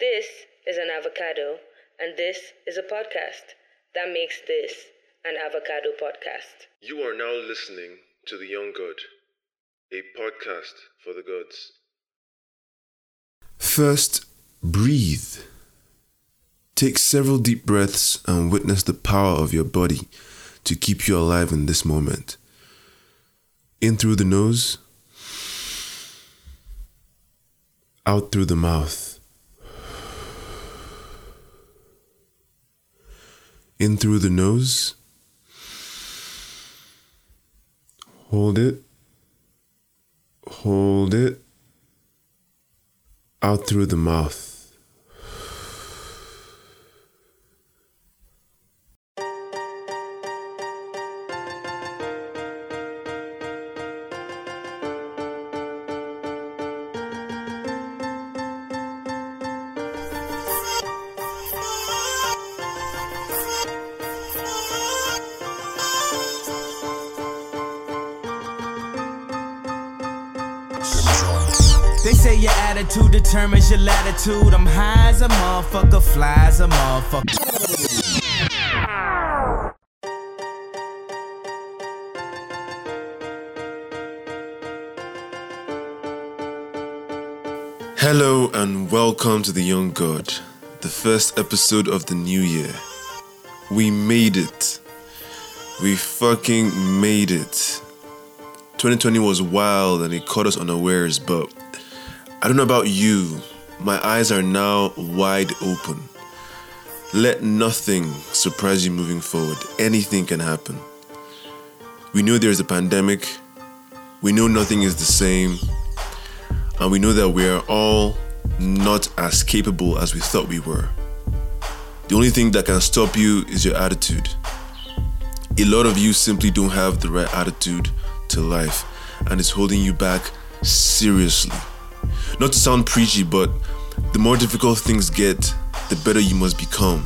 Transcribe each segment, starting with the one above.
This is an avocado, and this is a podcast that makes this an avocado podcast. You are now listening to The Young God, a podcast for the gods. First, breathe. Take several deep breaths and witness the power of your body to keep you alive in this moment. In through the nose, out through the mouth. In through the nose. Hold it. Hold it. Out through the mouth. Your attitude determines your latitude. I'm high as a motherfucker, fly as a motherfucker. Hello and welcome to The Young God, the first episode of the new year. We made it. We fucking made it. 2020 was wild and it caught us unawares, but I don't know about you. My eyes are now wide open. Let nothing surprise you moving forward. Anything can happen. We know there's a pandemic. We know nothing is the same. And we know that we are all not as capable as we thought we were. The only thing that can stop you is your attitude. A lot of you simply don't have the right attitude to life and it's holding you back seriously. Not to sound preachy, but the more difficult things get, the better you must become.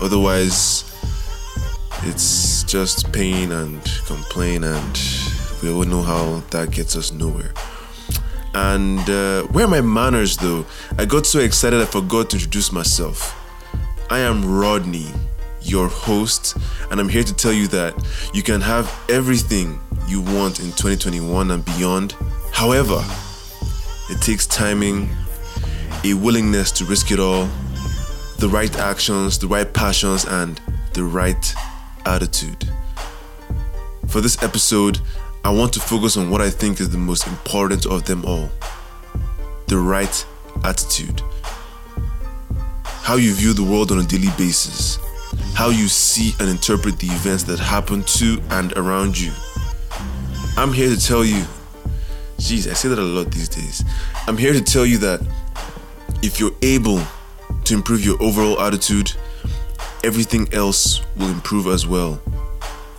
Otherwise, it's just pain and complain, and we all know how that gets us nowhere. And uh, where are my manners though? I got so excited I forgot to introduce myself. I am Rodney, your host, and I'm here to tell you that you can have everything you want in 2021 and beyond. However, it takes timing, a willingness to risk it all, the right actions, the right passions, and the right attitude. For this episode, I want to focus on what I think is the most important of them all the right attitude. How you view the world on a daily basis, how you see and interpret the events that happen to and around you. I'm here to tell you, jeez, I say that a lot these days. I'm here to tell you that if you're able to improve your overall attitude, everything else will improve as well.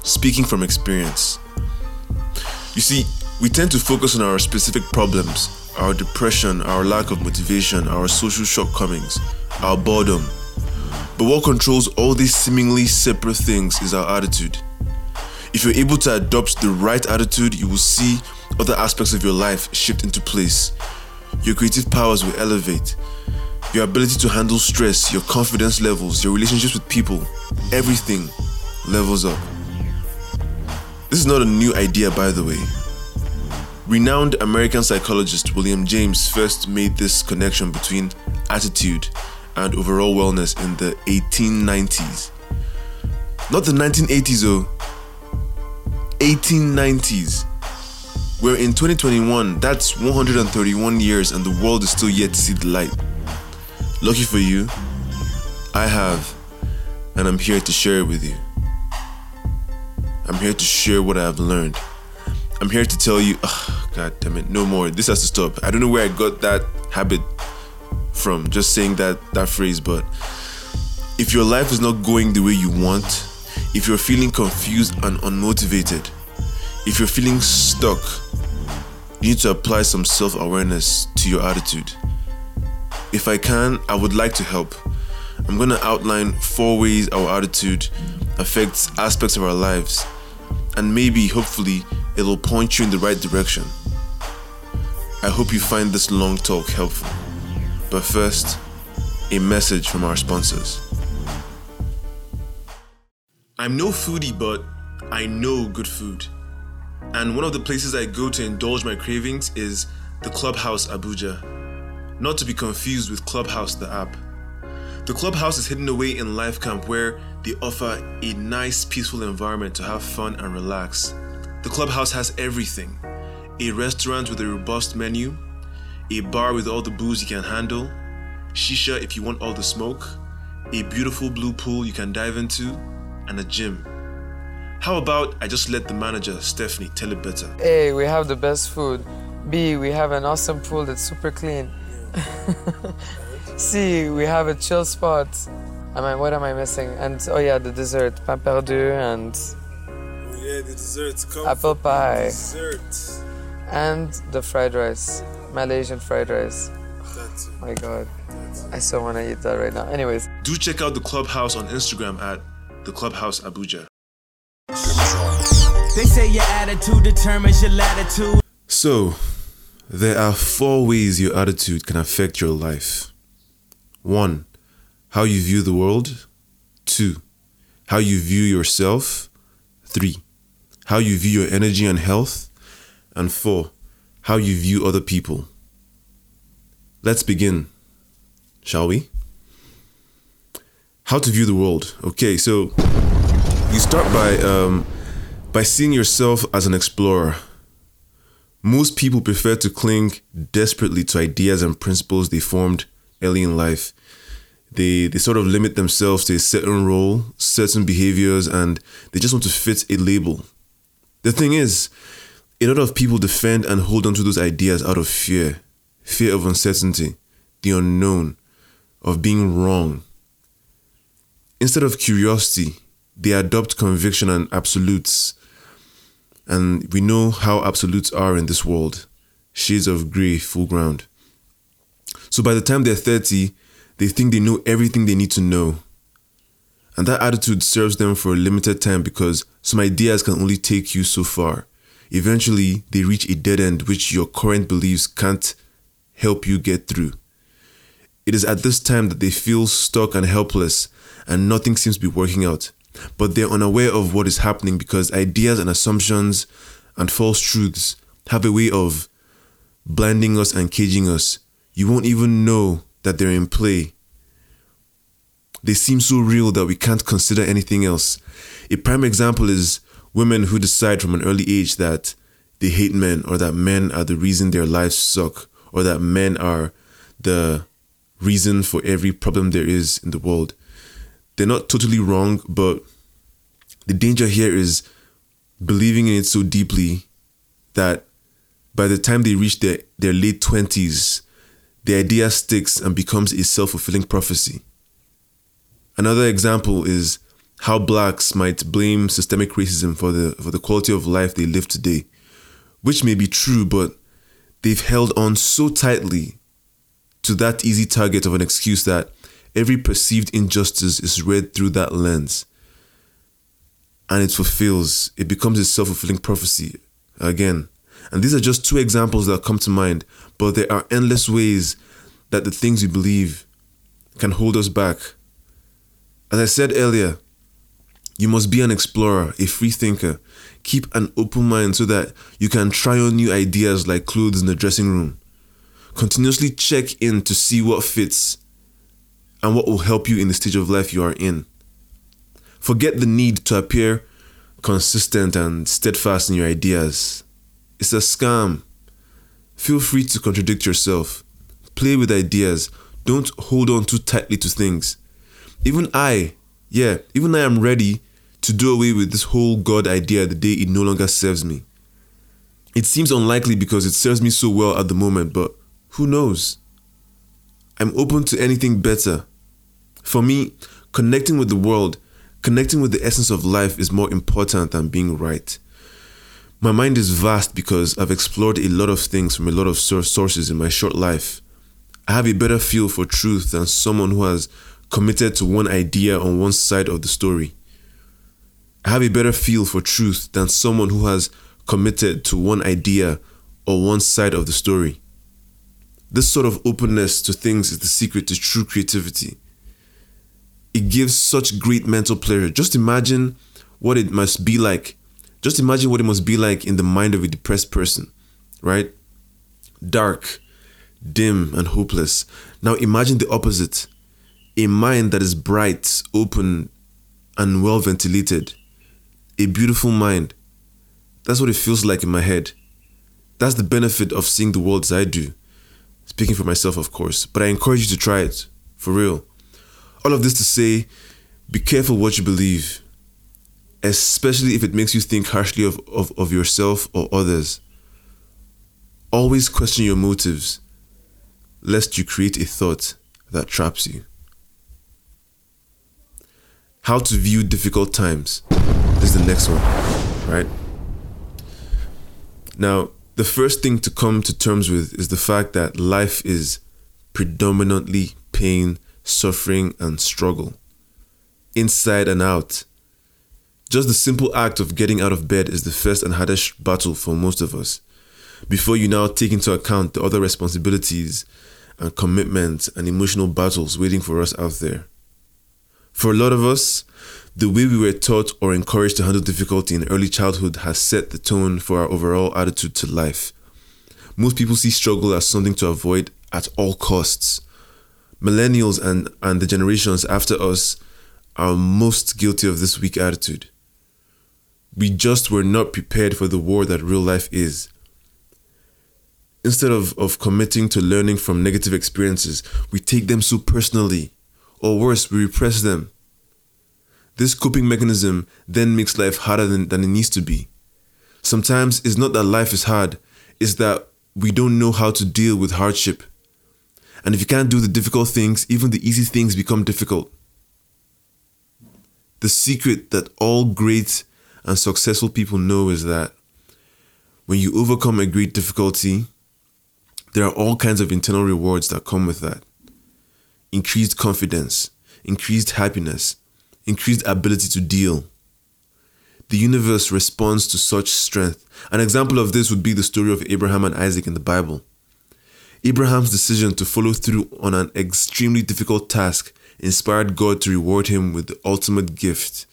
Speaking from experience. You see, we tend to focus on our specific problems, our depression, our lack of motivation, our social shortcomings, our boredom. But what controls all these seemingly separate things is our attitude. If you're able to adopt the right attitude, you will see other aspects of your life shift into place. Your creative powers will elevate. Your ability to handle stress, your confidence levels, your relationships with people, everything levels up. This is not a new idea, by the way. Renowned American psychologist William James first made this connection between attitude and overall wellness in the 1890s. Not the 1980s, though. 1890s. We're in 2021, that's 131 years, and the world is still yet to see the light. Lucky for you, I have, and I'm here to share it with you. I'm here to share what I have learned. I'm here to tell you, oh, god damn it, no more. This has to stop. I don't know where I got that habit from, just saying that that phrase, but if your life is not going the way you want, if you're feeling confused and unmotivated, if you're feeling stuck, you need to apply some self awareness to your attitude. If I can, I would like to help. I'm going to outline four ways our attitude affects aspects of our lives, and maybe, hopefully, it'll point you in the right direction. I hope you find this long talk helpful. But first, a message from our sponsors. I'm no foodie, but I know good food. And one of the places I go to indulge my cravings is the Clubhouse Abuja. Not to be confused with Clubhouse, the app. The Clubhouse is hidden away in Life Camp where they offer a nice, peaceful environment to have fun and relax. The Clubhouse has everything a restaurant with a robust menu, a bar with all the booze you can handle, shisha if you want all the smoke, a beautiful blue pool you can dive into, and a gym. How about I just let the manager, Stephanie, tell it better? A, we have the best food. B, we have an awesome pool that's super clean. C, we have a chill spot. Am I, what am I missing? And oh yeah, the dessert, pain perdu and Oh, yeah, the desserts come apple pie dessert. and the fried rice, Malaysian fried rice. That's it. My God, I so want to eat that right now. Anyways, Do check out the Clubhouse on Instagram at the Clubhouse Abuja. They say your attitude determines your latitude. So, there are four ways your attitude can affect your life. One, how you view the world. Two, how you view yourself. Three, how you view your energy and health. And four, how you view other people. Let's begin, shall we? How to view the world. Okay, so you start by um, by seeing yourself as an explorer. Most people prefer to cling desperately to ideas and principles they formed early in life. They they sort of limit themselves to a certain role, certain behaviors, and they just want to fit a label. The thing is, a lot of people defend and hold on to those ideas out of fear, fear of uncertainty, the unknown, of being wrong. Instead of curiosity, they adopt conviction and absolutes and we know how absolutes are in this world shades of grey, full ground. So by the time they're 30, they think they know everything they need to know. And that attitude serves them for a limited time because some ideas can only take you so far. Eventually, they reach a dead end which your current beliefs can't help you get through. It is at this time that they feel stuck and helpless, and nothing seems to be working out but they're unaware of what is happening because ideas and assumptions and false truths have a way of blinding us and caging us. You won't even know that they're in play. They seem so real that we can't consider anything else. A prime example is women who decide from an early age that they hate men or that men are the reason their lives suck or that men are the reason for every problem there is in the world they're not totally wrong, but the danger here is believing in it so deeply that by the time they reach their, their late 20s, the idea sticks and becomes a self fulfilling prophecy. Another example is how blacks might blame systemic racism for the, for the quality of life they live today, which may be true, but they've held on so tightly to that easy target of an excuse that every perceived injustice is read through that lens and it fulfills it becomes a self-fulfilling prophecy again. And these are just two examples that come to mind but there are endless ways that the things we believe can hold us back. As i said earlier you must be an explorer a free thinker. Keep an open mind so that you can try on new ideas like clothes in the dressing room. Continuously check in to see what fits and what will help you in the stage of life you are in. Forget the need to appear consistent and steadfast in your ideas. It's a scam. Feel free to contradict yourself. Play with ideas. Don't hold on too tightly to things. Even I, yeah, even I am ready to do away with this whole God idea the day it no longer serves me. It seems unlikely because it serves me so well at the moment, but who knows? I'm open to anything better. For me, connecting with the world, connecting with the essence of life is more important than being right. My mind is vast because I've explored a lot of things from a lot of sources in my short life. I have a better feel for truth than someone who has committed to one idea on one side of the story. I have a better feel for truth than someone who has committed to one idea or one side of the story. This sort of openness to things is the secret to true creativity. It gives such great mental pleasure. Just imagine what it must be like. Just imagine what it must be like in the mind of a depressed person, right? Dark, dim, and hopeless. Now imagine the opposite a mind that is bright, open, and well ventilated. A beautiful mind. That's what it feels like in my head. That's the benefit of seeing the world as I do. Speaking for myself, of course, but I encourage you to try it. For real. All of this to say, be careful what you believe, especially if it makes you think harshly of, of, of yourself or others. Always question your motives, lest you create a thought that traps you. How to view difficult times. Is the next one, right? Now, the first thing to come to terms with is the fact that life is predominantly pain, suffering, and struggle, inside and out. Just the simple act of getting out of bed is the first and hardest battle for most of us. Before you now take into account the other responsibilities and commitments and emotional battles waiting for us out there. For a lot of us, the way we were taught or encouraged to handle difficulty in early childhood has set the tone for our overall attitude to life. Most people see struggle as something to avoid at all costs. Millennials and, and the generations after us are most guilty of this weak attitude. We just were not prepared for the war that real life is. Instead of, of committing to learning from negative experiences, we take them so personally or worse, we repress them. This coping mechanism then makes life harder than, than it needs to be. Sometimes it's not that life is hard, it's that we don't know how to deal with hardship. And if you can't do the difficult things, even the easy things become difficult. The secret that all great and successful people know is that when you overcome a great difficulty, there are all kinds of internal rewards that come with that increased confidence, increased happiness, increased ability to deal. The universe responds to such strength. An example of this would be the story of Abraham and Isaac in the Bible. Abraham's decision to follow through on an extremely difficult task inspired God to reward him with the ultimate gift.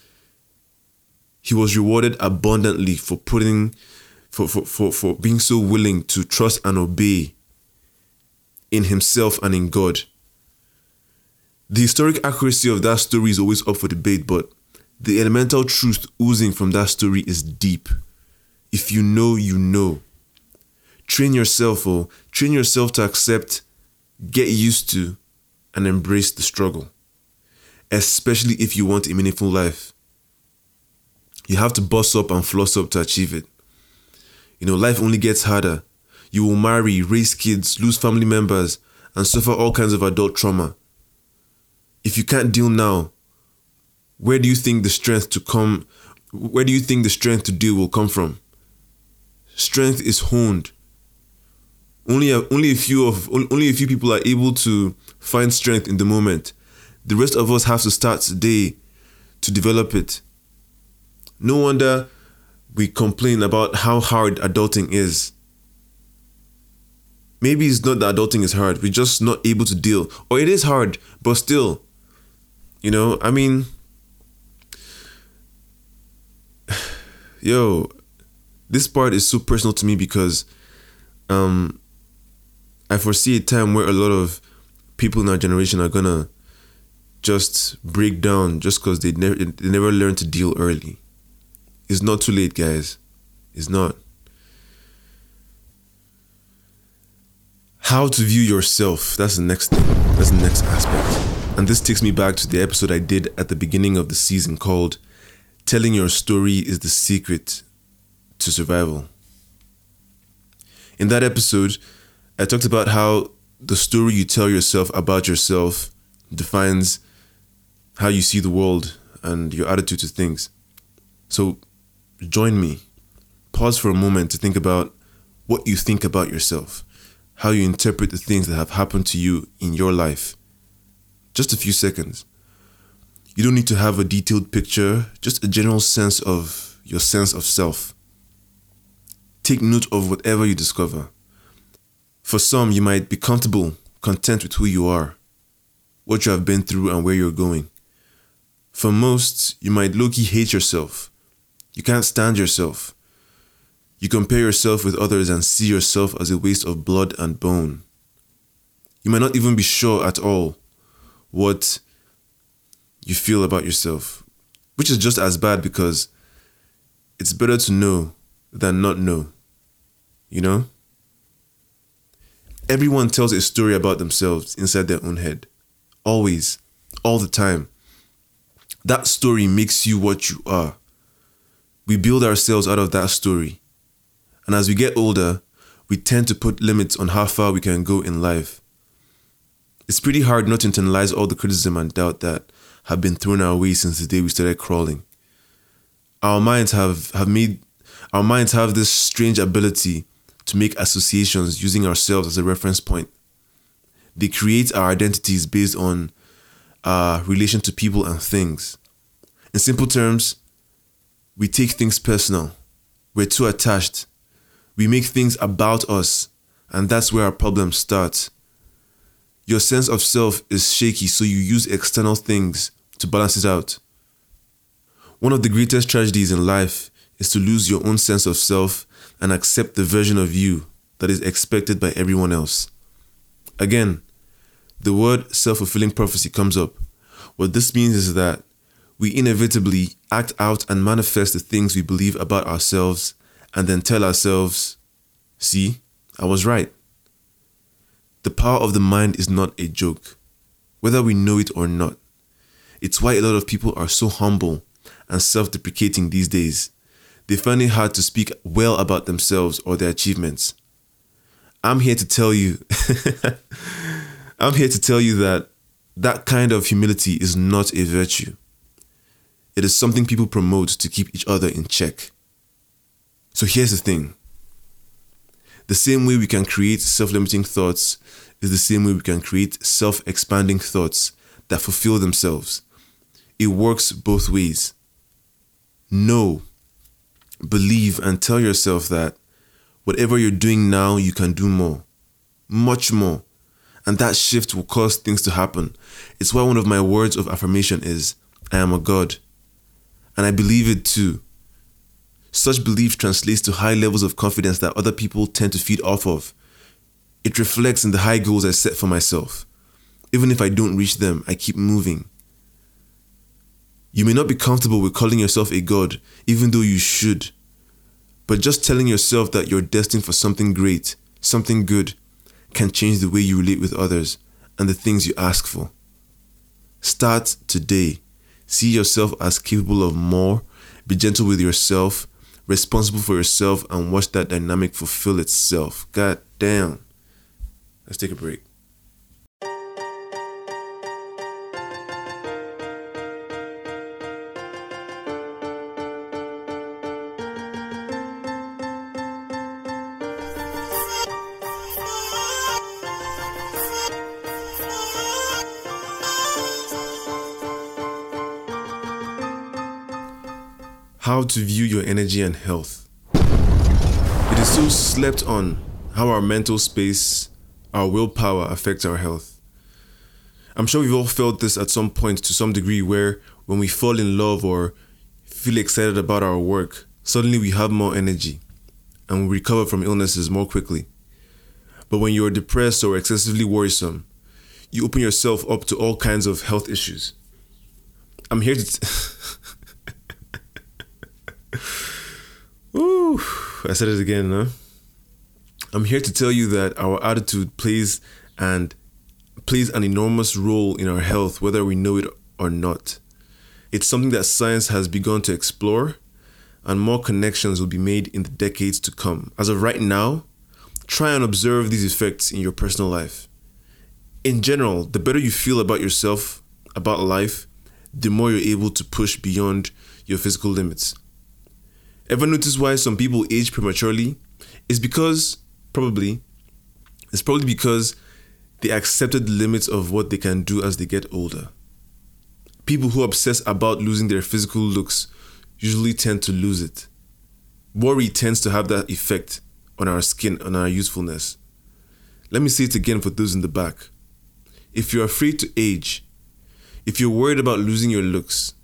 He was rewarded abundantly for putting for, for, for, for being so willing to trust and obey in himself and in God. The historic accuracy of that story is always up for debate, but the elemental truth oozing from that story is deep. If you know, you know. Train yourself or train yourself to accept, get used to, and embrace the struggle. Especially if you want a meaningful life. You have to boss up and floss up to achieve it. You know, life only gets harder. You will marry, raise kids, lose family members, and suffer all kinds of adult trauma if you can't deal now, where do you think the strength to come where do you think the strength to deal will come from? Strength is honed. Only a, only a few of only a few people are able to find strength in the moment. The rest of us have to start today to develop it. No wonder we complain about how hard adulting is. Maybe it's not that adulting is hard, we're just not able to deal. Or it is hard, but still, you know, I mean, yo, this part is so personal to me because um, I foresee a time where a lot of people in our generation are gonna just break down just because they never they never learned to deal early. It's not too late, guys. It's not. How to view yourself. That's the next thing. That's the next aspect. And this takes me back to the episode I did at the beginning of the season called Telling Your Story is the Secret to Survival. In that episode, I talked about how the story you tell yourself about yourself defines how you see the world and your attitude to things. So join me. Pause for a moment to think about what you think about yourself, how you interpret the things that have happened to you in your life just a few seconds. You don't need to have a detailed picture, just a general sense of your sense of self. Take note of whatever you discover. For some, you might be comfortable, content with who you are, what you have been through, and where you're going. For most, you might low key hate yourself. You can't stand yourself. You compare yourself with others and see yourself as a waste of blood and bone. You might not even be sure at all what you feel about yourself, which is just as bad because it's better to know than not know. You know? Everyone tells a story about themselves inside their own head. Always. All the time. That story makes you what you are. We build ourselves out of that story. And as we get older, we tend to put limits on how far we can go in life. It's pretty hard not to internalize all the criticism and doubt that have been thrown our way since the day we started crawling. Our minds have, have made our minds have this strange ability to make associations using ourselves as a reference point. They create our identities based on our relation to people and things. In simple terms, we take things personal. We're too attached. We make things about us, and that's where our problems start. Your sense of self is shaky, so you use external things to balance it out. One of the greatest tragedies in life is to lose your own sense of self and accept the version of you that is expected by everyone else. Again, the word self fulfilling prophecy comes up. What this means is that we inevitably act out and manifest the things we believe about ourselves and then tell ourselves, see, I was right. The power of the mind is not a joke, whether we know it or not. It's why a lot of people are so humble and self deprecating these days. They find it hard to speak well about themselves or their achievements. I'm here to tell you, I'm here to tell you that that kind of humility is not a virtue. It is something people promote to keep each other in check. So here's the thing the same way we can create self limiting thoughts is the same way we can create self expanding thoughts that fulfill themselves. It works both ways. Know, believe, and tell yourself that whatever you're doing now, you can do more, much more. And that shift will cause things to happen. It's why one of my words of affirmation is I am a God. And I believe it too. Such belief translates to high levels of confidence that other people tend to feed off of. It reflects in the high goals I set for myself. Even if I don't reach them, I keep moving. You may not be comfortable with calling yourself a god, even though you should. But just telling yourself that you're destined for something great, something good, can change the way you relate with others and the things you ask for. Start today. See yourself as capable of more, be gentle with yourself, responsible for yourself, and watch that dynamic fulfill itself. God damn. Let's take a break. How to view your energy and health. It is so slept on how our mental space, our willpower affects our health. I'm sure we've all felt this at some point to some degree where when we fall in love or feel excited about our work, suddenly we have more energy and we recover from illnesses more quickly. But when you're depressed or excessively worrisome, you open yourself up to all kinds of health issues. I'm here to. T- I said it again, huh? I'm here to tell you that our attitude plays and plays an enormous role in our health, whether we know it or not. It's something that science has begun to explore, and more connections will be made in the decades to come. As of right now, try and observe these effects in your personal life. In general, the better you feel about yourself, about life, the more you're able to push beyond your physical limits. Ever notice why some people age prematurely? It's because, probably, it's probably because they accepted the limits of what they can do as they get older. People who obsess about losing their physical looks usually tend to lose it. Worry tends to have that effect on our skin, on our usefulness. Let me say it again for those in the back. If you're afraid to age, if you're worried about losing your looks,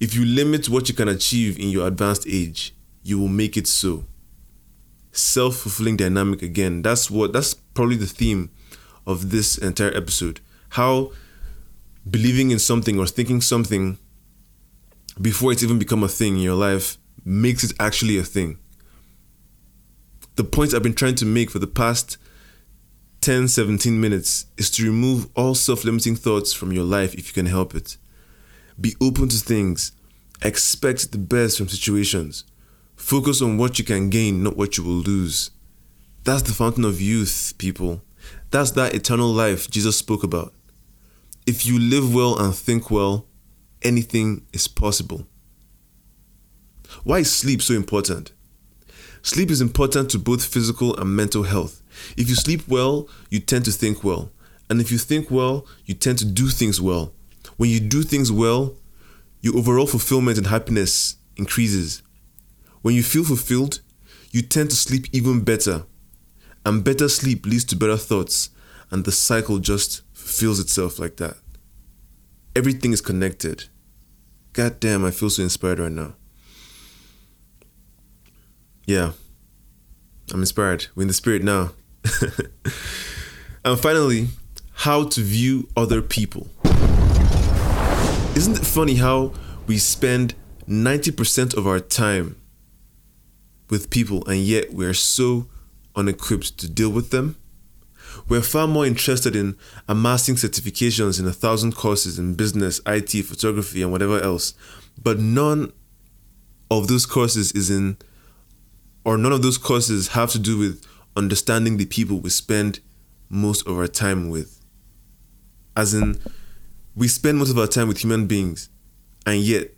if you limit what you can achieve in your advanced age, you will make it so. Self fulfilling dynamic again. That's what that's probably the theme of this entire episode. How believing in something or thinking something before it's even become a thing in your life makes it actually a thing. The point I've been trying to make for the past 10, 17 minutes is to remove all self limiting thoughts from your life if you can help it. Be open to things. Expect the best from situations. Focus on what you can gain, not what you will lose. That's the fountain of youth, people. That's that eternal life Jesus spoke about. If you live well and think well, anything is possible. Why is sleep so important? Sleep is important to both physical and mental health. If you sleep well, you tend to think well. And if you think well, you tend to do things well. When you do things well, your overall fulfillment and happiness increases. When you feel fulfilled, you tend to sleep even better. And better sleep leads to better thoughts, and the cycle just fulfills itself like that. Everything is connected. God damn, I feel so inspired right now. Yeah, I'm inspired. We're in the spirit now. and finally, how to view other people. Isn't it funny how we spend 90% of our time with people and yet we're so unequipped to deal with them? We're far more interested in amassing certifications in a thousand courses in business, IT, photography, and whatever else. But none of those courses is in, or none of those courses have to do with understanding the people we spend most of our time with. As in, we spend most of our time with human beings, and yet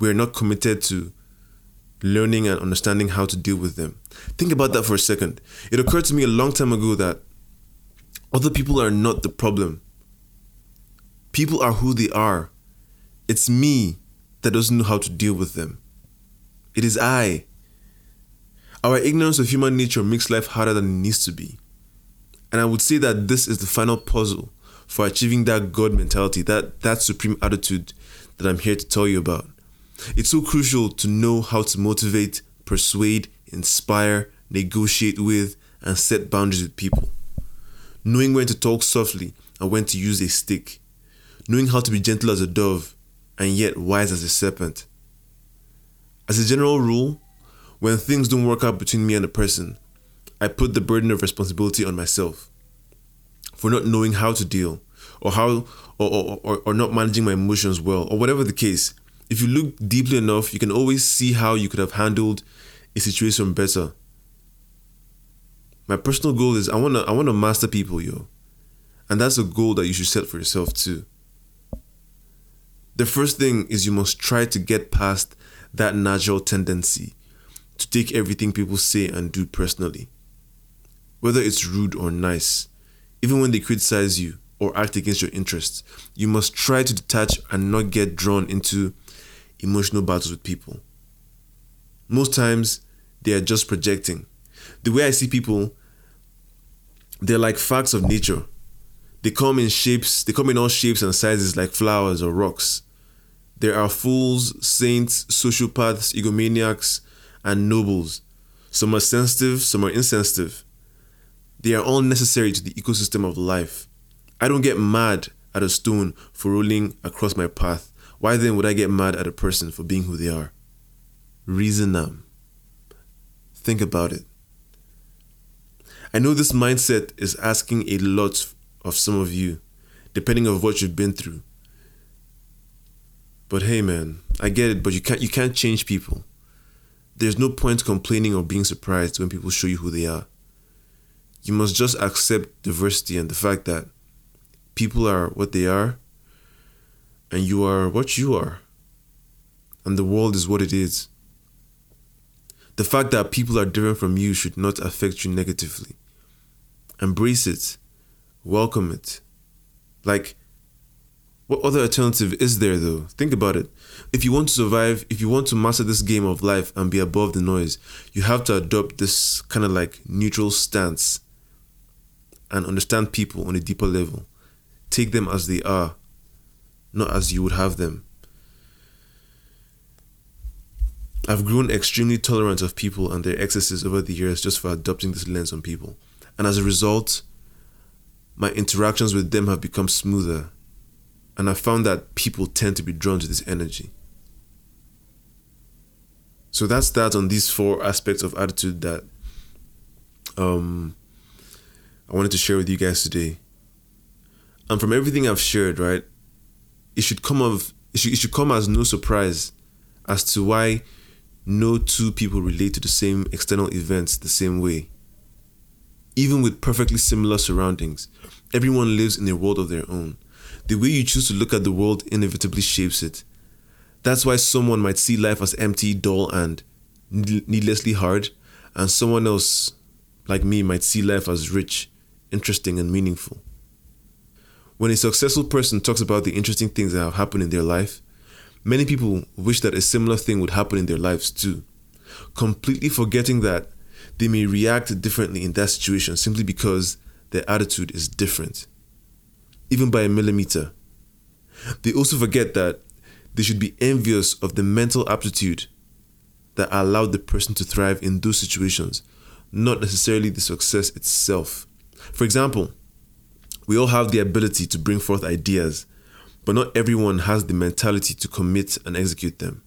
we're not committed to learning and understanding how to deal with them. Think about that for a second. It occurred to me a long time ago that other people are not the problem. People are who they are. It's me that doesn't know how to deal with them. It is I our ignorance of human nature makes life harder than it needs to be. And I would say that this is the final puzzle for achieving that God mentality, that, that supreme attitude that I'm here to tell you about. It's so crucial to know how to motivate, persuade, inspire, negotiate with, and set boundaries with people. Knowing when to talk softly and when to use a stick. Knowing how to be gentle as a dove and yet wise as a serpent. As a general rule, when things don't work out between me and a person, I put the burden of responsibility on myself for not knowing how to deal or how or, or, or, or not managing my emotions well or whatever the case. If you look deeply enough, you can always see how you could have handled a situation better. My personal goal is I wanna I wanna master people, yo. And that's a goal that you should set for yourself too. The first thing is you must try to get past that natural tendency to take everything people say and do personally. Whether it's rude or nice, even when they criticize you or act against your interests, you must try to detach and not get drawn into emotional battles with people. Most times, they are just projecting. The way I see people, they're like facts of nature. They come in shapes, they come in all shapes and sizes like flowers or rocks. There are fools, saints, sociopaths, egomaniacs, and nobles. Some are sensitive, some are insensitive. They are all necessary to the ecosystem of life. I don't get mad at a stone for rolling across my path. Why then would I get mad at a person for being who they are? Reason them. Think about it. I know this mindset is asking a lot of some of you, depending on what you've been through. But hey man, I get it, but you can't you can't change people. There's no point complaining or being surprised when people show you who they are. You must just accept diversity and the fact that people are what they are and you are what you are. And the world is what it is. The fact that people are different from you should not affect you negatively. Embrace it. Welcome it. Like, what other alternative is there though? Think about it. If you want to survive, if you want to master this game of life and be above the noise, you have to adopt this kind of like neutral stance. And understand people on a deeper level. Take them as they are, not as you would have them. I've grown extremely tolerant of people and their excesses over the years just for adopting this lens on people. And as a result, my interactions with them have become smoother. And I found that people tend to be drawn to this energy. So that's that on these four aspects of attitude that um, I wanted to share with you guys today. And from everything I've shared, right, it should come of it should, it should come as no surprise as to why no two people relate to the same external events the same way. Even with perfectly similar surroundings, everyone lives in a world of their own. The way you choose to look at the world inevitably shapes it. That's why someone might see life as empty, dull, and needlessly hard, and someone else, like me, might see life as rich, interesting, and meaningful. When a successful person talks about the interesting things that have happened in their life, many people wish that a similar thing would happen in their lives too, completely forgetting that they may react differently in that situation simply because their attitude is different, even by a millimeter. They also forget that they should be envious of the mental aptitude that allowed the person to thrive in those situations, not necessarily the success itself. For example, we all have the ability to bring forth ideas, but not everyone has the mentality to commit and execute them.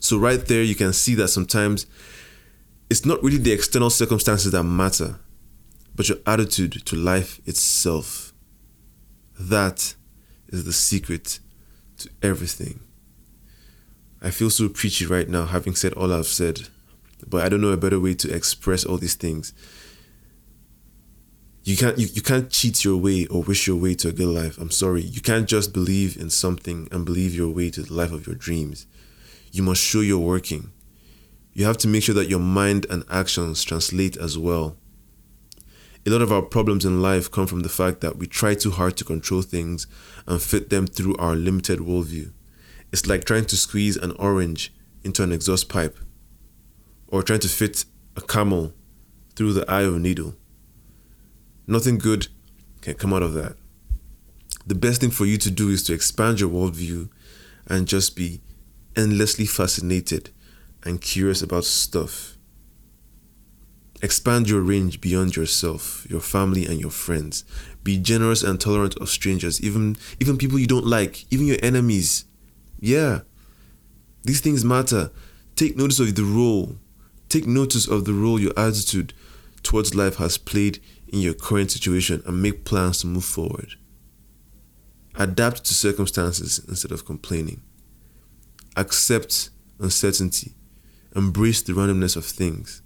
So, right there, you can see that sometimes it's not really the external circumstances that matter, but your attitude to life itself. That is the secret to everything. I feel so preachy right now, having said all I've said, but I don't know a better way to express all these things. You can't you, you can't cheat your way or wish your way to a good life. I'm sorry. You can't just believe in something and believe your way to the life of your dreams. You must show you're working. You have to make sure that your mind and actions translate as well. A lot of our problems in life come from the fact that we try too hard to control things and fit them through our limited worldview. It's like trying to squeeze an orange into an exhaust pipe, or trying to fit a camel through the eye of a needle. Nothing good can come out of that. The best thing for you to do is to expand your worldview and just be endlessly fascinated and curious about stuff. Expand your range beyond yourself, your family, and your friends. Be generous and tolerant of strangers, even even people you don't like, even your enemies. Yeah. These things matter. Take notice of the role. Take notice of the role your attitude towards life has played in your current situation and make plans to move forward. Adapt to circumstances instead of complaining. Accept uncertainty. Embrace the randomness of things.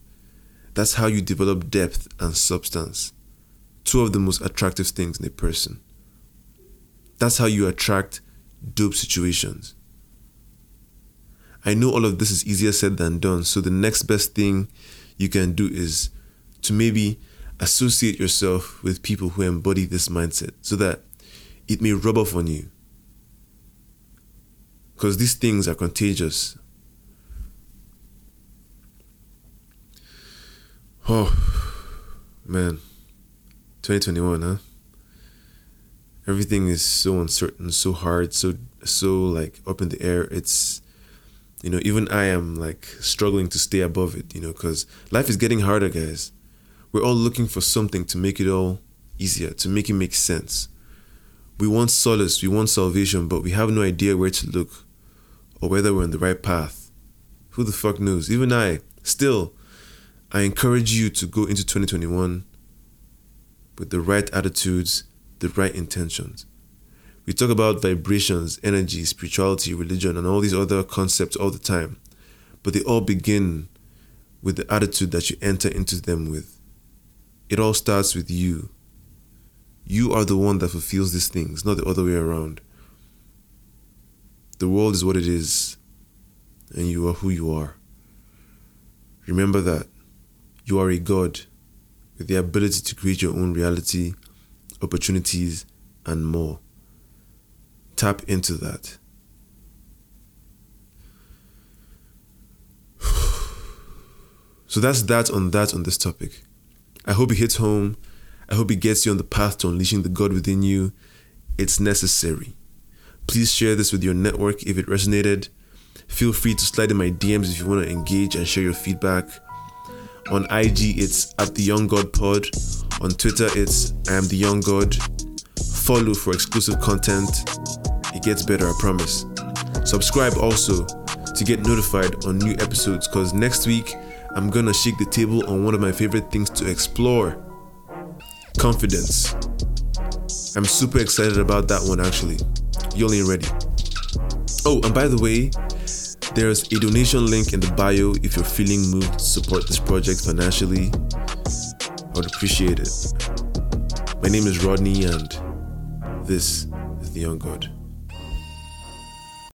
That's how you develop depth and substance. Two of the most attractive things in a person. That's how you attract dope situations. I know all of this is easier said than done, so the next best thing you can do is to maybe associate yourself with people who embody this mindset so that it may rub off on you. Because these things are contagious. Oh, man. 2021, huh? Everything is so uncertain, so hard, so so like up in the air. It's you know, even I am like struggling to stay above it, you know, because life is getting harder, guys. We're all looking for something to make it all easier, to make it make sense. We want solace, we want salvation, but we have no idea where to look or whether we're on the right path. Who the fuck knows? Even I, still, I encourage you to go into 2021 with the right attitudes, the right intentions. We talk about vibrations, energy, spirituality, religion, and all these other concepts all the time, but they all begin with the attitude that you enter into them with. It all starts with you. You are the one that fulfills these things, not the other way around. The world is what it is, and you are who you are. Remember that you are a God with the ability to create your own reality, opportunities, and more. Tap into that. So that's that on that on this topic. I hope it hits home. I hope it gets you on the path to unleashing the God within you. It's necessary. Please share this with your network if it resonated. Feel free to slide in my DMs if you want to engage and share your feedback. On IG, it's at the Young God Pod. On Twitter, it's I am the Young God. Follow for exclusive content. It gets better, I promise. Subscribe also to get notified on new episodes because next week I'm gonna shake the table on one of my favorite things to explore confidence. I'm super excited about that one actually. Y'all ain't ready. Oh, and by the way, there's a donation link in the bio if you're feeling moved to support this project financially. I would appreciate it. My name is Rodney, and this is The Young God.